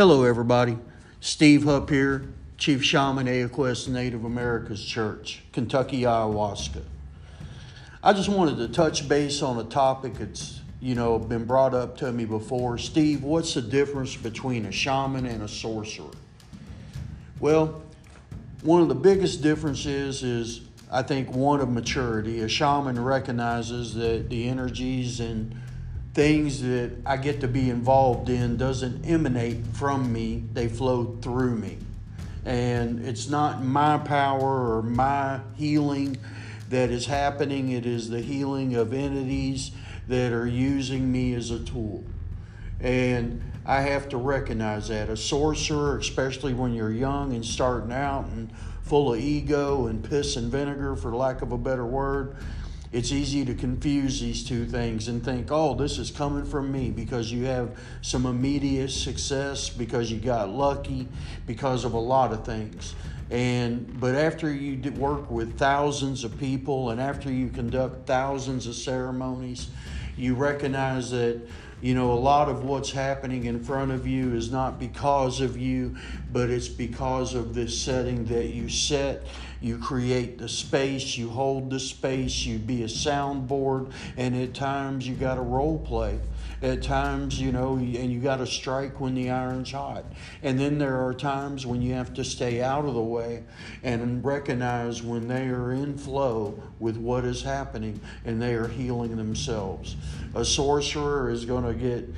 Hello, everybody. Steve Hupp here, Chief Shaman, AYA Quest Native America's Church, Kentucky Ayahuasca. I just wanted to touch base on a topic that's, you know, been brought up to me before. Steve, what's the difference between a shaman and a sorcerer? Well, one of the biggest differences is, I think, one of maturity. A shaman recognizes that the energies and things that I get to be involved in doesn't emanate from me, they flow through me. And it's not my power or my healing that is happening, it is the healing of entities that are using me as a tool. And I have to recognize that. A sorcerer, especially when you're young and starting out and full of ego and piss and vinegar, for lack of a better word, it's easy to confuse these two things and think, oh, this is coming from me because you have some immediate success, because you got lucky, because of a lot of things. And but after you work with thousands of people and after you conduct thousands of ceremonies, you recognize that you know, a lot of what's happening in front of you is not because of you, but it's because of this setting that you set. You create the space, you hold the space, you be a soundboard, and at times you got to role play at times, you know, and you got to strike when the iron's hot. And then there are times when you have to stay out of the way and recognize when they are in flow with what is happening and they are healing themselves. A sorcerer is going to get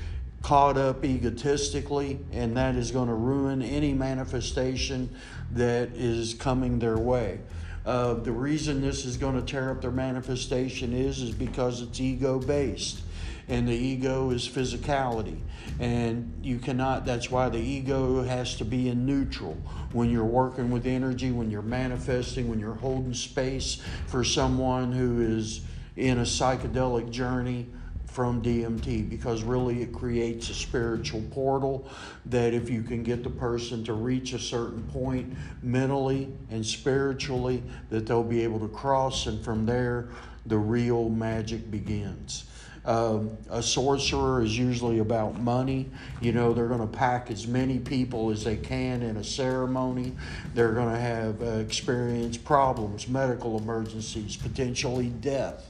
caught up egotistically, and that is going to ruin any manifestation that is coming their way. Uh, the reason this is going to tear up their manifestation is is because it's ego based and the ego is physicality and you cannot that's why the ego has to be in neutral when you're working with energy when you're manifesting when you're holding space for someone who is in a psychedelic journey from DMT because really it creates a spiritual portal that if you can get the person to reach a certain point mentally and spiritually that they'll be able to cross and from there the real magic begins. Um, a sorcerer is usually about money. You know, they're going to pack as many people as they can in a ceremony. They're going to have uh, experience problems, medical emergencies, potentially death.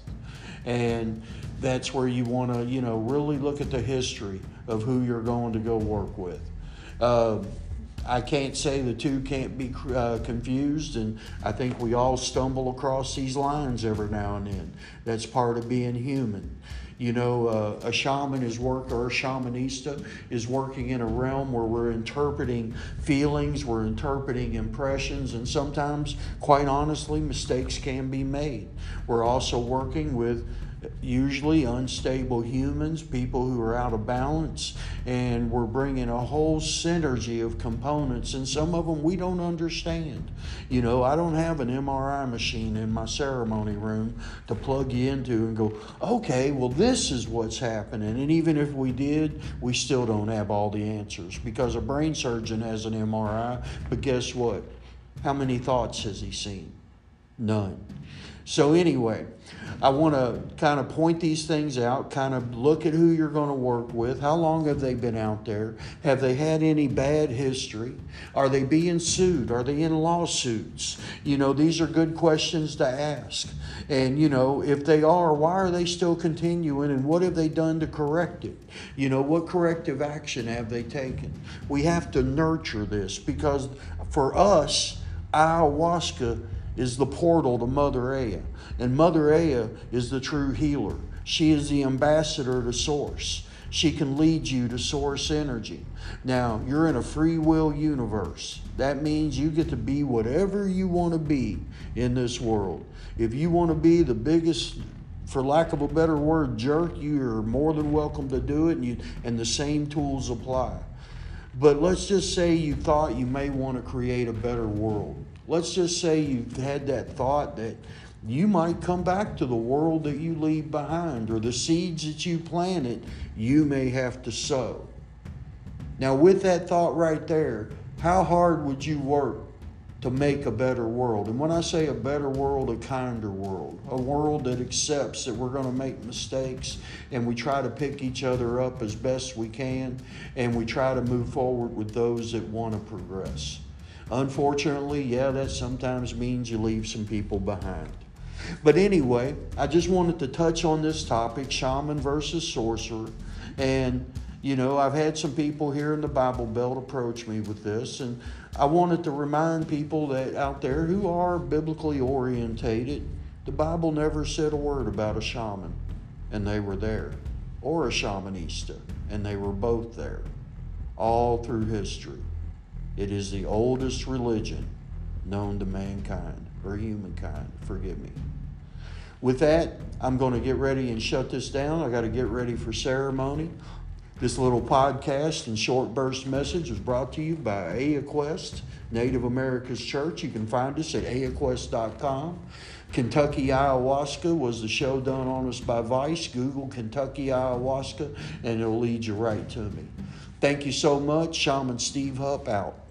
And that's where you want to, you know, really look at the history of who you're going to go work with. Uh, I can't say the two can't be uh, confused, and I think we all stumble across these lines every now and then. That's part of being human. You know, uh, a shaman is work or a shamanista is working in a realm where we're interpreting feelings, we're interpreting impressions, and sometimes, quite honestly, mistakes can be made. We're also working with usually unstable humans, people who are out of balance, and we're bringing a whole synergy of components, and some of them we don't understand. You know, I don't have an MRI machine in my ceremony room to plug you into and go, okay, well, this is what's happening. And even if we did, we still don't have all the answers because a brain surgeon has an MRI, but guess what? How many thoughts has he seen? None. So, anyway, I want to kind of point these things out, kind of look at who you're going to work with. How long have they been out there? Have they had any bad history? Are they being sued? Are they in lawsuits? You know, these are good questions to ask. And, you know, if they are, why are they still continuing and what have they done to correct it? You know, what corrective action have they taken? We have to nurture this because for us, ayahuasca is the portal to Mother Aya. And Mother Aya is the true healer. She is the ambassador to Source. She can lead you to Source energy. Now, you're in a free will universe. That means you get to be whatever you want to be in this world. If you want to be the biggest for lack of a better word, jerk, you're more than welcome to do it, and, you, and the same tools apply. But let's just say you thought you may want to create a better world. Let's just say you've had that thought that you might come back to the world that you leave behind or the seeds that you planted, you may have to sow. Now, with that thought right there, how hard would you work to make a better world. And when I say a better world, a kinder world, a world that accepts that we're going to make mistakes and we try to pick each other up as best we can and we try to move forward with those that want to progress. Unfortunately, yeah, that sometimes means you leave some people behind. But anyway, I just wanted to touch on this topic shaman versus sorcerer. And, you know, I've had some people here in the Bible Belt approach me with this. And I wanted to remind people that out there who are biblically orientated, the Bible never said a word about a shaman, and they were there, or a shamanista, and they were both there, all through history. It is the oldest religion known to mankind, or humankind, forgive me. With that, I'm going to get ready and shut this down. I got to get ready for ceremony. This little podcast and short burst message was brought to you by AYA Quest, Native America's Church. You can find us at ayaquest.com. Kentucky Ayahuasca was the show done on us by Vice. Google Kentucky Ayahuasca and it'll lead you right to me. Thank you so much. Shaman Steve Hupp out.